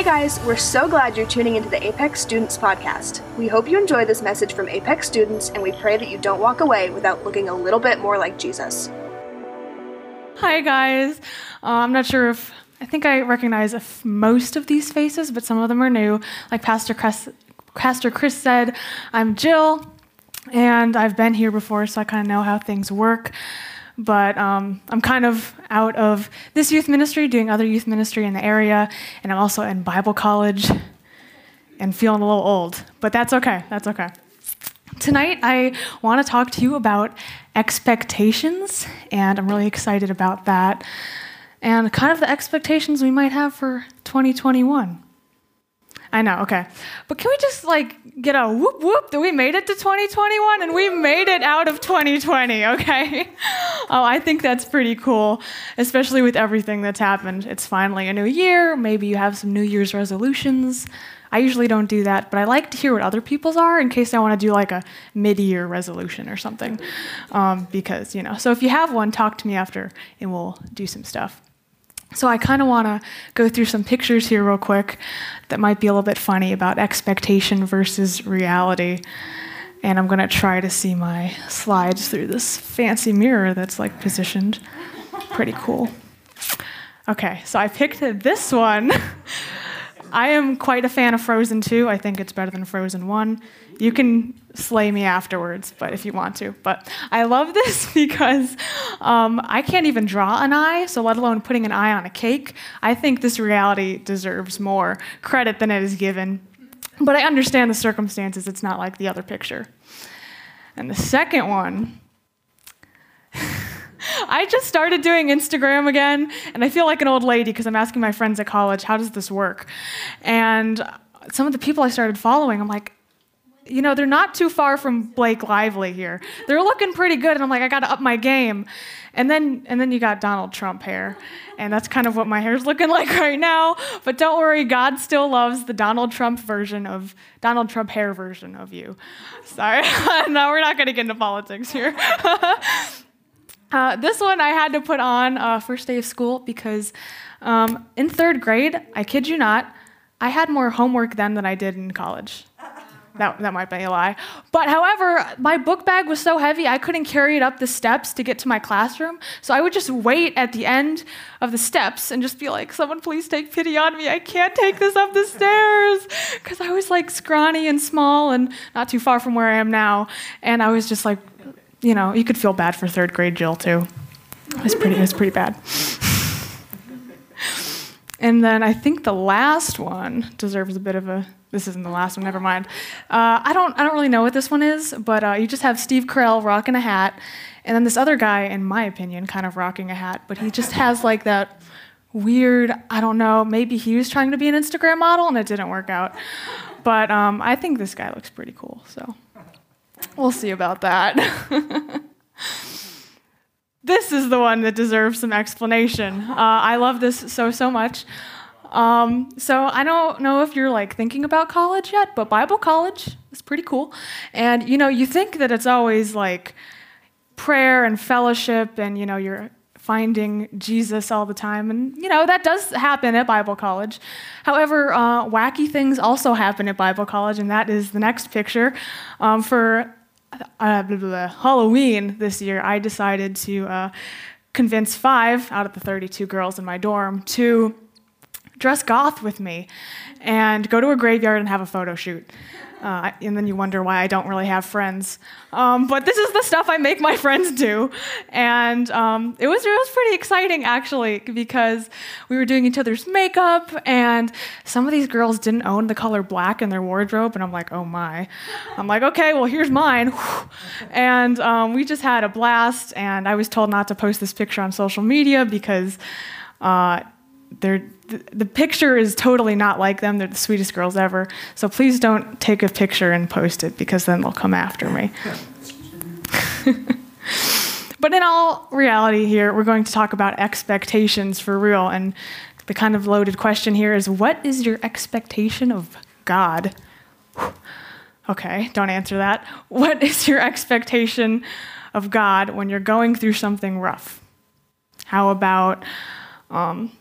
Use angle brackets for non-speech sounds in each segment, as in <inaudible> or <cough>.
Hey guys, we're so glad you're tuning into the Apex Students Podcast. We hope you enjoy this message from Apex students, and we pray that you don't walk away without looking a little bit more like Jesus. Hi, guys. Uh, I'm not sure if I think I recognize most of these faces, but some of them are new. Like Pastor Chris, Pastor Chris said, I'm Jill, and I've been here before, so I kind of know how things work. But um, I'm kind of out of this youth ministry, doing other youth ministry in the area, and I'm also in Bible college and feeling a little old. But that's okay. That's okay. Tonight, I want to talk to you about expectations, and I'm really excited about that, and kind of the expectations we might have for 2021. I know, okay. But can we just like get a whoop whoop that we made it to 2021 and we made it out of 2020, okay? <laughs> oh, I think that's pretty cool, especially with everything that's happened. It's finally a new year. Maybe you have some New Year's resolutions. I usually don't do that, but I like to hear what other people's are in case I want to do like a mid year resolution or something. Um, because, you know, so if you have one, talk to me after and we'll do some stuff. So I kind of want to go through some pictures here real quick that might be a little bit funny about expectation versus reality. And I'm going to try to see my slides through this fancy mirror that's like positioned. Pretty cool. Okay, so I picked this one. <laughs> I am quite a fan of Frozen 2. I think it's better than Frozen 1. You can slay me afterwards, but if you want to. But I love <laughs> this because um, I can't even draw an eye, so let alone putting an eye on a cake. I think this reality deserves more credit than it is given. But I understand the circumstances. It's not like the other picture. And the second one, I just started doing Instagram again, and I feel like an old lady because I'm asking my friends at college, how does this work? And some of the people I started following, I'm like, you know, they're not too far from Blake Lively here. They're looking pretty good, and I'm like, I got to up my game. And then, and then you got Donald Trump hair, and that's kind of what my hair's looking <laughs> like right now. But don't worry, God still loves the Donald Trump version of Donald Trump hair version of you. Sorry, <laughs> no, we're not to get into politics here. <laughs> uh, this one I had to put on uh, first day of school because um, in third grade, I kid you not, I had more homework then than I did in college. That, that might be a lie. But however, my book bag was so heavy, I couldn't carry it up the steps to get to my classroom. So I would just wait at the end of the steps and just be like, someone please take pity on me. I can't take this up the stairs. Because I was like scrawny and small and not too far from where I am now. And I was just like, you know, you could feel bad for third grade Jill too. It was pretty, it was pretty bad. <laughs> and then I think the last one deserves a bit of a this isn't the last one. Never mind. Uh, I don't. I don't really know what this one is, but uh, you just have Steve Carell rocking a hat, and then this other guy, in my opinion, kind of rocking a hat, but he just has like that weird. I don't know. Maybe he was trying to be an Instagram model and it didn't work out. But um, I think this guy looks pretty cool. So we'll see about that. <laughs> this is the one that deserves some explanation. Uh, I love this so so much. Um, so I don't know if you're like thinking about college yet, but Bible college is pretty cool. And you know, you think that it's always like prayer and fellowship and you know, you're finding Jesus all the time. And you know, that does happen at Bible college. However, uh, wacky things also happen at Bible college, and that is the next picture. Um, for uh, blah, blah, blah, Halloween this year, I decided to uh, convince five out of the 32 girls in my dorm to dress goth with me and go to a graveyard and have a photo shoot. Uh, and then you wonder why I don't really have friends. Um, but this is the stuff I make my friends do. And um, it, was, it was pretty exciting, actually, because we were doing each other's makeup, and some of these girls didn't own the color black in their wardrobe. And I'm like, oh my. I'm like, okay, well, here's mine. <laughs> And um, we just had a blast, and I was told not to post this picture on social media because. Uh, they're the, picture is totally not like them. They're the sweetest girls ever. So please don't take a picture and post it because then they'll come after me. <laughs> but in all reality, here, we're going to talk about expectations for real. And the kind of loaded question here is what is your expectation of God? Okay, don't answer that. <laughs> What is your expectation of God when you're going through something rough? How about um,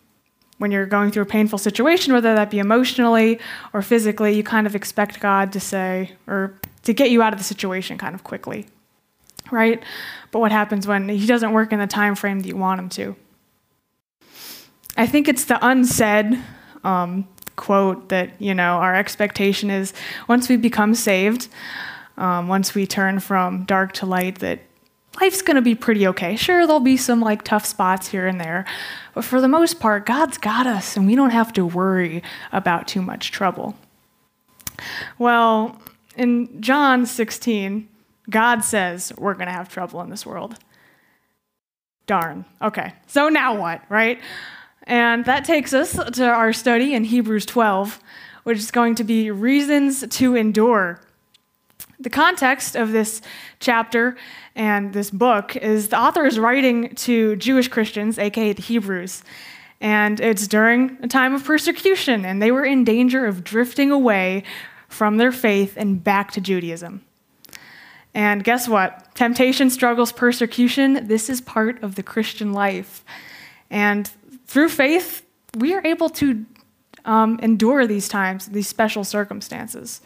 when you're going through a painful situation, whether that be emotionally or physically, you kind of expect God to say, or to get you out of the situation kind of quickly, right? But what happens when He doesn't work in the time frame that you want Him to? I think it's the unsaid um, quote that, you know, our expectation is once we become saved, um, once we turn from dark to light, that life's going to be pretty okay. Sure, there'll be some like tough spots here and there, but for the most part, God's got us and we don't have to worry about too much trouble. Well, in John 16, God says we're going to have trouble in this world. Darn. Okay. So now what, right? And that takes us to our study in Hebrews 12, which is going to be reasons to endure. The context of this chapter and this book is the author is writing to Jewish Christians, aka the Hebrews. And it's during a time of persecution, and they were in danger of drifting away from their faith and back to Judaism. And guess what? Temptation, struggles, persecution, this is part of the Christian life. And through faith, we are able to um, endure these times, these special circumstances.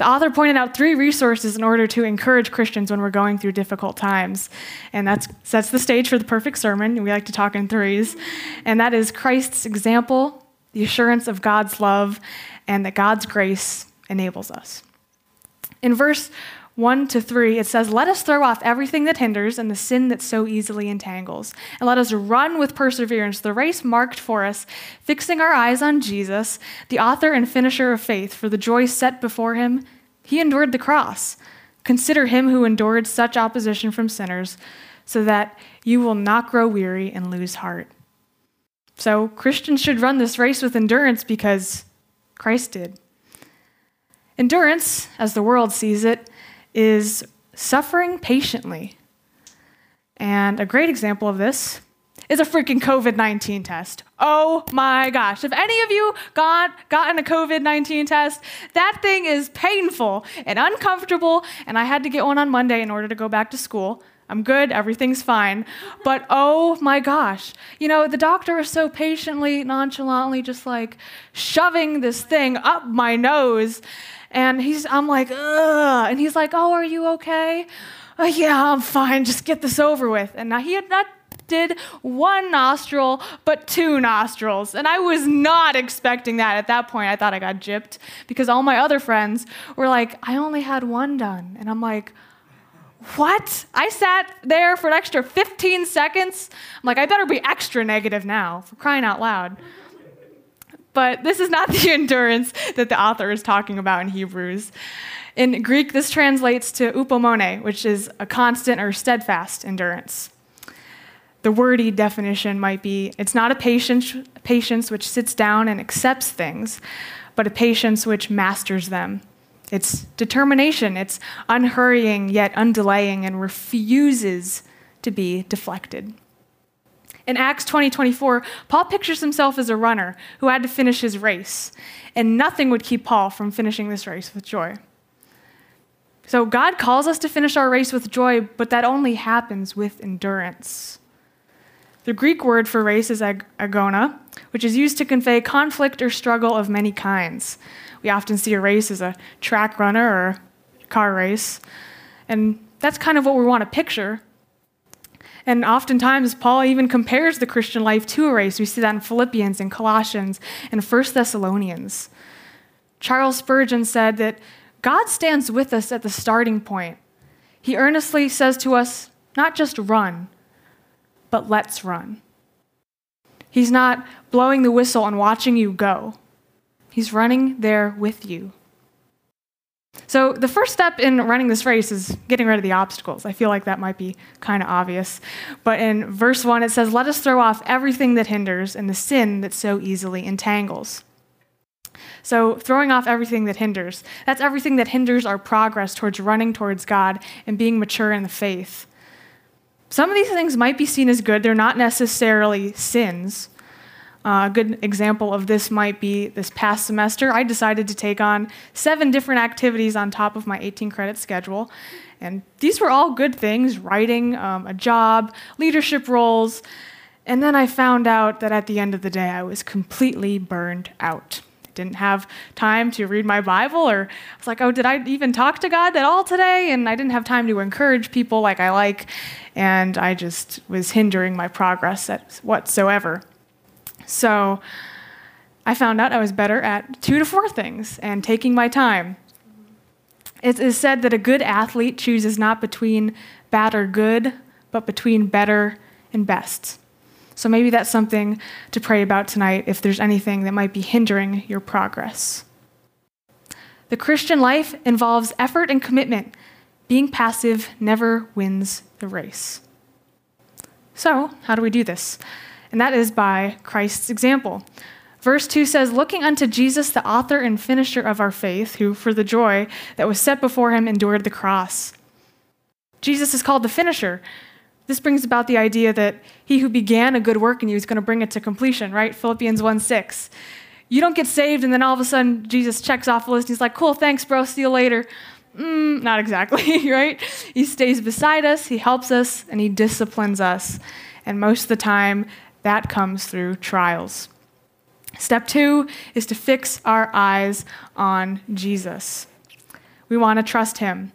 The author pointed out three resources in order to encourage Christians when we're going through difficult times. And that sets the stage for the perfect sermon. We like to talk in threes. And that is Christ's example, the assurance of God's love, and that God's grace enables us. In verse 1 to 3, it says, Let us throw off everything that hinders and the sin that so easily entangles, and let us run with perseverance the race marked for us, fixing our eyes on Jesus, the author and finisher of faith. For the joy set before him, he endured the cross. Consider him who endured such opposition from sinners, so that you will not grow weary and lose heart. So, Christians should run this race with endurance because Christ did. Endurance, as the world sees it, is suffering patiently. And a great example of this is a freaking COVID 19 test. Oh my gosh. If any of you got gotten a COVID 19 test, that thing is painful and uncomfortable. And I had to get one on Monday in order to go back to school. I'm good, everything's fine. But oh my gosh, you know, the doctor is so patiently, nonchalantly just like shoving this thing up my nose. And he's, I'm like, ugh. And he's like, oh, are you okay? Oh, yeah, I'm fine. Just get this over with. And now he had not did one nostril, but two nostrils. And I was not expecting that. At that point, I thought I got gypped because all my other friends were like, I only had one done. And I'm like, what? I sat there for an extra 15 seconds. I'm like, I better be extra negative now for crying out loud. But this is not <laughs> the endurance that the author is talking about in Hebrews. In Greek, this translates to upomone, which is a constant or steadfast endurance. The wordy definition might be it's not a patience, patience which sits down and accepts things, but a patience which masters them. It's determination, it's unhurrying yet undelaying and refuses to be deflected. In Acts 20 24, Paul pictures himself as a runner who had to finish his race, and nothing would keep Paul from finishing this race with joy. So God calls us to finish our race with joy, but that only happens with endurance. The Greek word for race is ag- agona, which is used to convey conflict or struggle of many kinds. We often see a race as a track runner or car race, and that's kind of what we want to picture and oftentimes, Paul even compares the Christian life to a race. We see that in Philippians and Colossians and 1 Thessalonians. Charles Spurgeon said that God stands with us at the starting point. He earnestly says to us, not just run, but let's run. He's not blowing the whistle and watching you go, He's running there with you. So, the first step in running this race is getting rid of the obstacles. I feel like that might be kind of obvious. But in verse 1, it says, Let us throw off everything that hinders and the sin that so easily entangles. So, throwing off everything that hinders, that's everything that hinders our progress towards running towards God and being mature in the faith. Some of these things might be seen as good, they're not necessarily sins. A good example of this might be this past semester, I decided to take on seven different activities on top of my 18 credit schedule. And these were all good things writing, um, a job, leadership roles. And then I found out that at the end of the day, I was completely burned out. I didn't have time to read my Bible, or I was like, oh, did I even talk to God at all today? And I didn't have time to encourage people like I like, and I just was hindering my progress whatsoever. So I found out I was better at two to four things and taking my time. It is said that a good athlete chooses not between bad or good, but between better and best. So maybe that's something to pray about tonight if there's anything that might be hindering your progress. The Christian life involves effort and commitment. Being passive never wins the race. So, how do we do this? And that is by Christ's example. Verse 2 says, Looking unto Jesus, the author and finisher of our faith, who for the joy that was set before him endured the cross. Jesus is called the finisher. This brings about the idea that he who began a good work in you is going to bring it to completion, right? Philippians 1 6. You don't get saved and then all of a sudden Jesus checks off the list. And He's like, cool, thanks, bro, see you later. Mm, not exactly, <laughs> right? He stays beside us, he helps us, and he disciplines us. And most of the time, that comes through trials. Step two is to fix our eyes on Jesus. We want to trust him.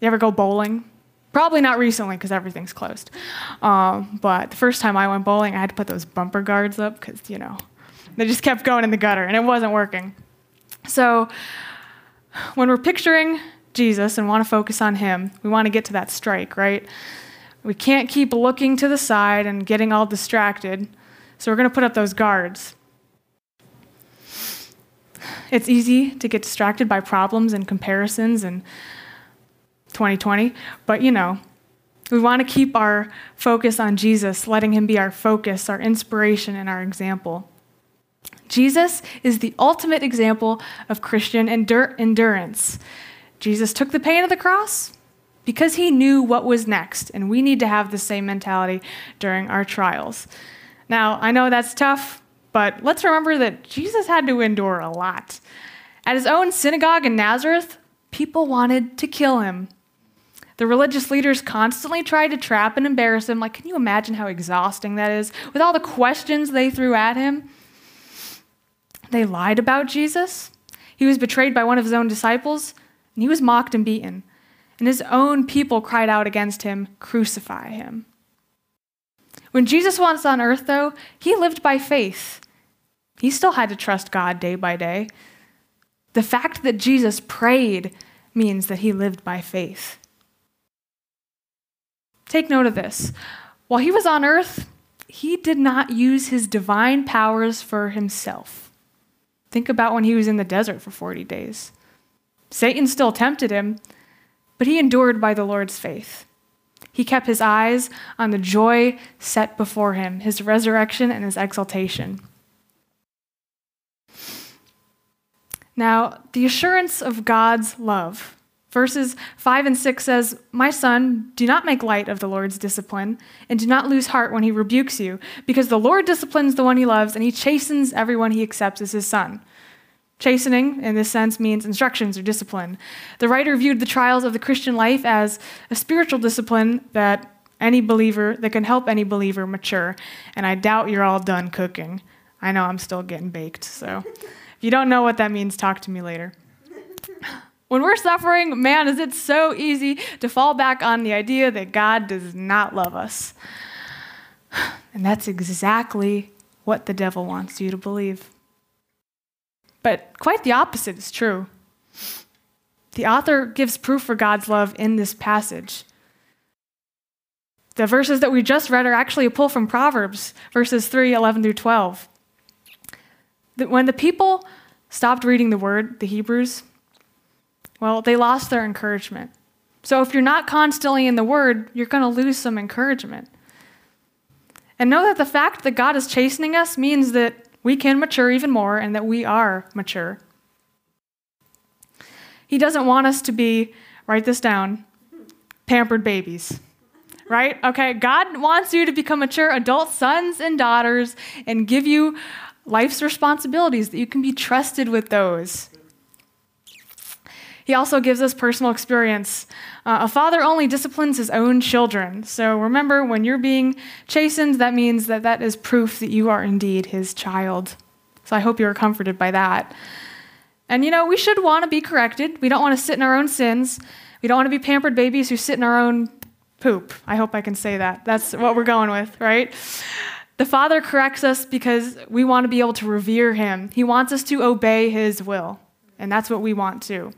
You ever go bowling? Probably not recently because everything's closed. Um, but the first time I went bowling, I had to put those bumper guards up because, you know, they just kept going in the gutter and it wasn't working. So when we're picturing Jesus and want to focus on him, we want to get to that strike, right? We can't keep looking to the side and getting all distracted. So we're going to put up those guards. It's easy to get distracted by problems and comparisons and 2020, but you know, we want to keep our focus on Jesus, letting him be our focus, our inspiration, and our example. Jesus is the ultimate example of Christian endur- endurance. Jesus took the pain of the cross because he knew what was next, and we need to have the same mentality during our trials. Now, I know that's tough, but let's remember that Jesus had to endure a lot. At his own synagogue in Nazareth, people wanted to kill him. The religious leaders constantly tried to trap and embarrass him. Like, can you imagine how exhausting that is? With all the questions they threw at him. They lied about Jesus. He was betrayed by one of his own disciples, and he was mocked and beaten. And his own people cried out against him, Crucify him. When Jesus was on earth, though, he lived by faith. He still had to trust God day by day. The fact that Jesus prayed means that he lived by faith. Take note of this. While he was on earth, he did not use his divine powers for himself. Think about when he was in the desert for 40 days. Satan still tempted him, but he endured by the Lord's faith. He kept his eyes on the joy set before him, his resurrection and his exaltation. Now, the assurance of God's love. Verses 5 and 6 says, My son, do not make light of the Lord's discipline, and do not lose heart when he rebukes you, because the Lord disciplines the one he loves, and he chastens everyone he accepts as his son. Chastening, in this sense, means instructions or discipline. The writer viewed the trials of the Christian life as a spiritual discipline that any believer that can help any believer mature. And I doubt you're all done cooking. I know I'm still getting baked, so if you don't know what that means, talk to me later. When we're suffering, man, is it so easy to fall back on the idea that God does not love us. <sighs> And that's exactly what the devil wants you to believe. But quite the opposite is true. The author gives proof for God's love in this passage. The verses that we just read are actually a pull from Proverbs, verses 3, 11 through 12. That when the people stopped reading the word, the Hebrews, well, they lost their encouragement. So if you're not constantly in the word, you're going to lose some encouragement. And know that the fact that God is chastening us means that we can mature even more and that we are mature. He doesn't want us to be, write this down, pampered babies. Right? Okay, God wants you to become mature adult sons and daughters and give you life's responsibilities that you can be trusted with those. He also gives us personal experience. Uh, a father only disciplines his own children. So remember, when you're being chastened, that means that that is proof that you are indeed his child. So I hope you are comforted by that. And you know, we should want to be corrected. We don't want to sit in our own sins. We don't want to be pampered babies who sit in our own poop. I hope I can say that. That's what we're going with, right? The Father corrects us because we want to be able to revere Him. He wants us to obey His will, and that's what we want too.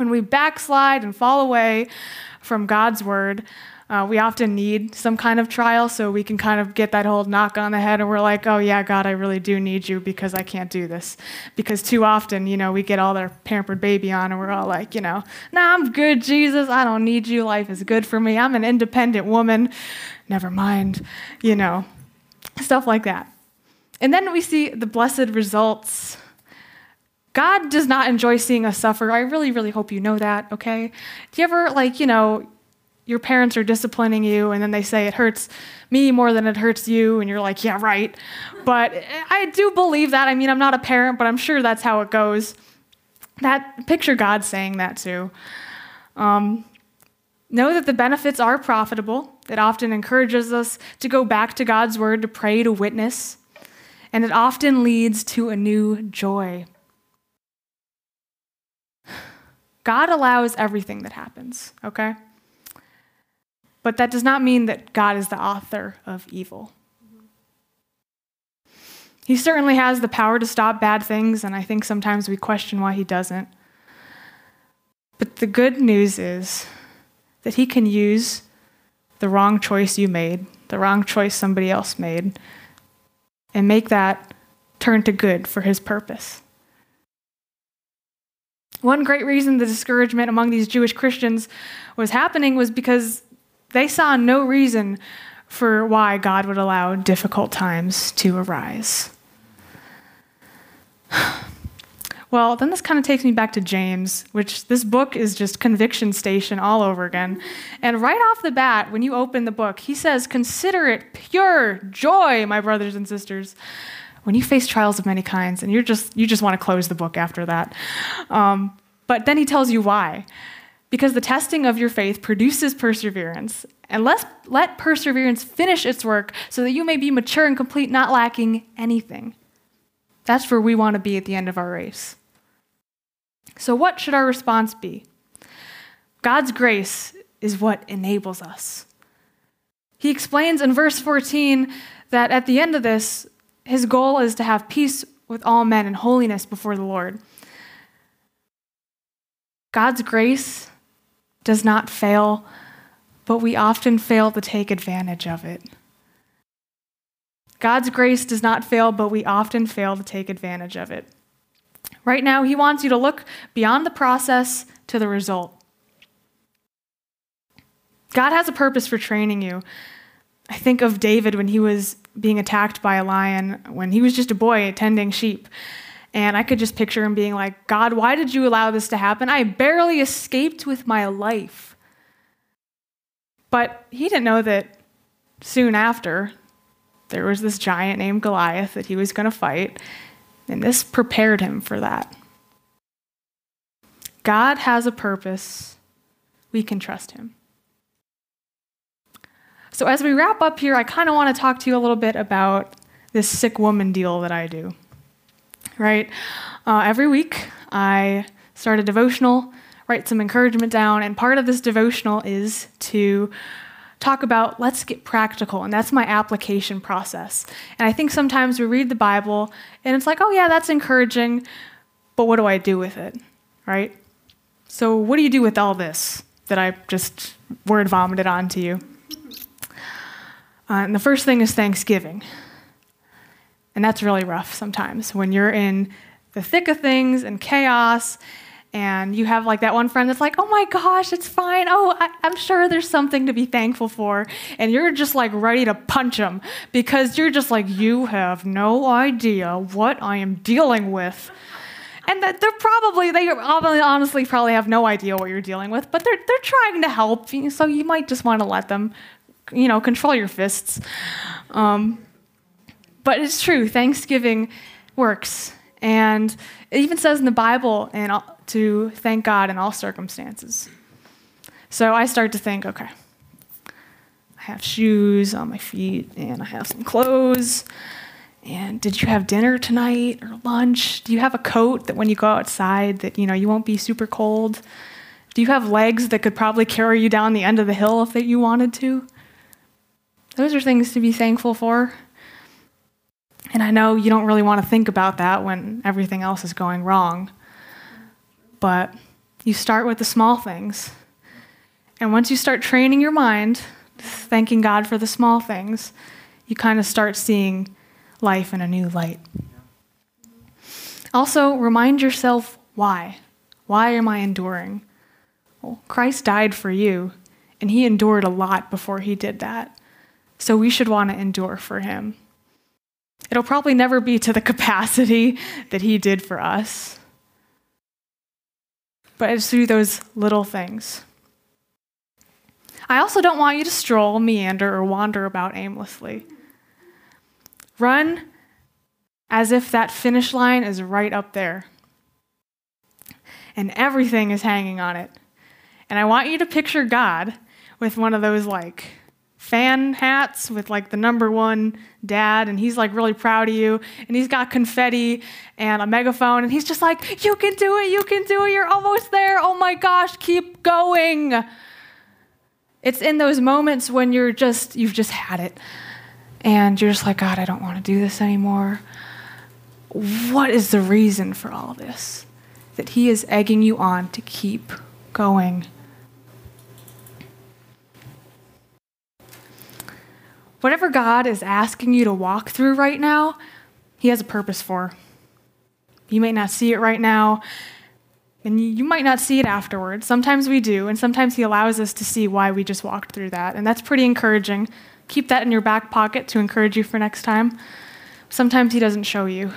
When we backslide and fall away from God's word, uh, we often need some kind of trial so we can kind of get that whole knock on the head and we're like, oh, yeah, God, I really do need you because I can't do this. Because too often, you know, we get all their pampered baby on and we're all like, you know, nah, I'm good, Jesus. I don't need you. Life is good for me. I'm an independent woman. Never mind, you know, stuff like that. And then we see the blessed results. God does not enjoy seeing us suffer. I really, really hope you know that, okay? Do you ever, like, you know, your parents are disciplining you and then they say it hurts me more than it hurts you and you're like yeah right. But i do believe that. I mean i'm not a parent but i'm sure that's how it goes. That picture god saying that too. Um, know that the benefits are profitable. It often encourages us to go back to god's word to pray to witness and it often leads to a new joy god allows everything that happens okay but that does not mean that God is the author of evil. He certainly has the power to stop bad things, and I think sometimes we question why he doesn't. But the good news is that he can use the wrong choice you made, the wrong choice somebody else made, and make that turn to good for his purpose. One great reason the discouragement among these Jewish Christians was happening was because they saw no reason for why God would allow difficult times to arise. <sighs> Well, then this kind of takes me back to James, which this book is just conviction station all over again. And right off the bat, when you open the book, he says, Consider it pure joy, my brothers and sisters, when you face trials of many kinds. And you're just, you just want to close the book after that. Um, but then he tells you why because the testing of your faith produces perseverance. And let, let perseverance finish its work so that you may be mature and complete, not lacking anything. That's where we want to be at the end of our race. So, what should our response be? God's grace is what enables us. He explains in verse 14 that at the end of this, his goal is to have peace with all men and holiness before the Lord. God's grace does not fail, but we often fail to take advantage of it. God's grace does not fail, but we often fail to take advantage of it. Right now, He wants you to look beyond the process to the result. God has a purpose for training you. I think of David when he was being attacked by a lion when he was just a boy tending sheep. And I could just picture him being like, God, why did you allow this to happen? I barely escaped with my life. But he didn't know that soon after, there was this giant named Goliath that he was going to fight. And this prepared him for that. God has a purpose. We can trust him. So, as we wrap up here, I kind of want to talk to you a little bit about this sick woman deal that I do right? Uh, every week, I start a devotional, write some encouragement down, and part of this devotional is to talk about let's get practical, and that's my application process. And I think sometimes we read the Bible and it's like, oh, yeah, that's encouraging, but what do I do with it, right? So, what do you do with all this that I just word vomited onto you? Uh, and the first thing is Thanksgiving. And that's really rough sometimes when you're in the thick of things and chaos and you have like that one friend that's like, oh my gosh, it's fine. Oh, I, am sure there's something to be thankful for. And you're just like ready to punch them because you're just like, you have no idea what I am dealing with. And that they're probably, they honestly probably have no idea what you're dealing with, but they're, they're trying to help. So you might just want to let them, you know, control your fists. Um, but it's true, Thanksgiving works. And it even says in the Bible and to thank God in all circumstances. So I start to think, okay, I have shoes on my feet and I have some clothes. And did you have dinner tonight or lunch? Do you have a coat that when you go outside that you know you won't be super cold? Do you have legs that could probably carry you down the end of the hill if that you wanted to? Those are things to be thankful for. And I know you don't really want to think about that when everything else is going wrong. But you start with the small things. And once you start training your mind, thanking God for the small things, you kind of start seeing life in a new light. Also, remind yourself why. Why am I enduring? Well, Christ died for you, and he endured a lot before he did that. So we should want to endure for him. It'll probably never be to the <laughs> capacity that he did for us, but it's through those little things. I also don't want you to stroll, meander, or wander about aimlessly. Run as if that finish line is right up there and everything is hanging on it. And I want you to picture God with one of those like fan hats with like the number one dad, and he's like really proud of you, and he's got confetti and a megaphone, and he's just like, You can do it, you can do it, you're almost there. Oh my gosh, keep going. It's in those moments when you're just, you've just had it, and you're just like, God, I don't want to do this anymore. What is the reason for all this? That He is egging you on to keep going. Whatever God is asking you to walk through right now, He has a purpose for. You may not see it right now, and you might not see it afterwards. Sometimes we do, and sometimes He allows us to see why we just walked through that. And that's pretty encouraging. Keep that in your back pocket to encourage you for next time. Sometimes He doesn't show you.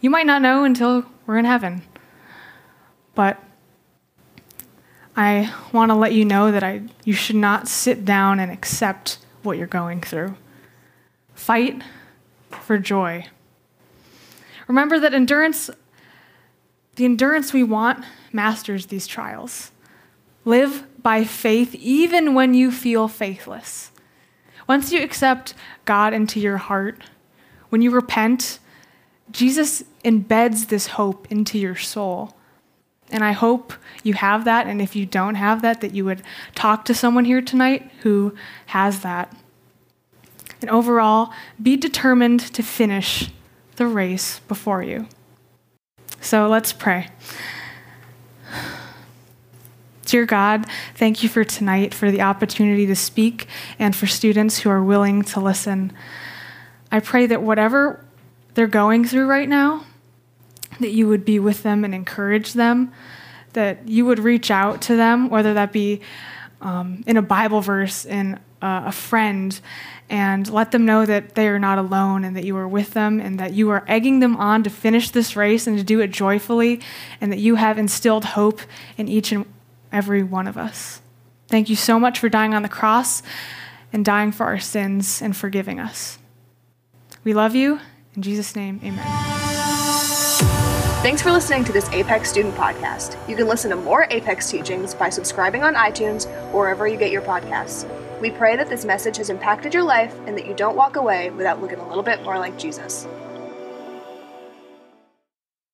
You might not know until we're in heaven. But I want to let you know that I, you should not sit down and accept what you're going through. Fight for joy. Remember that endurance, the endurance we want, masters these trials. Live by faith even when you feel faithless. Once you accept God into your heart, when you repent, Jesus embeds this hope into your soul. And I hope you have that. And if you don't have that, that you would talk to someone here tonight who has that. And overall, be determined to finish the race before you. So let's pray. Dear God, thank you for tonight, for the opportunity to speak, and for students who are willing to listen. I pray that whatever they're going through right now, that you would be with them and encourage them, that you would reach out to them, whether that be um, in a Bible verse, in uh, a friend, and let them know that they are not alone and that you are with them and that you are egging them on to finish this race and to do it joyfully, and that you have instilled hope in each and every one of us. Thank you so much for dying on the cross and dying for our sins and forgiving us. We love you in Jesus' name, amen. Thanks for listening to this Apex Student Podcast. You can listen to more Apex teachings by subscribing on iTunes or wherever you get your podcasts. We pray that this message has impacted your life and that you don't walk away without looking a little bit more like Jesus.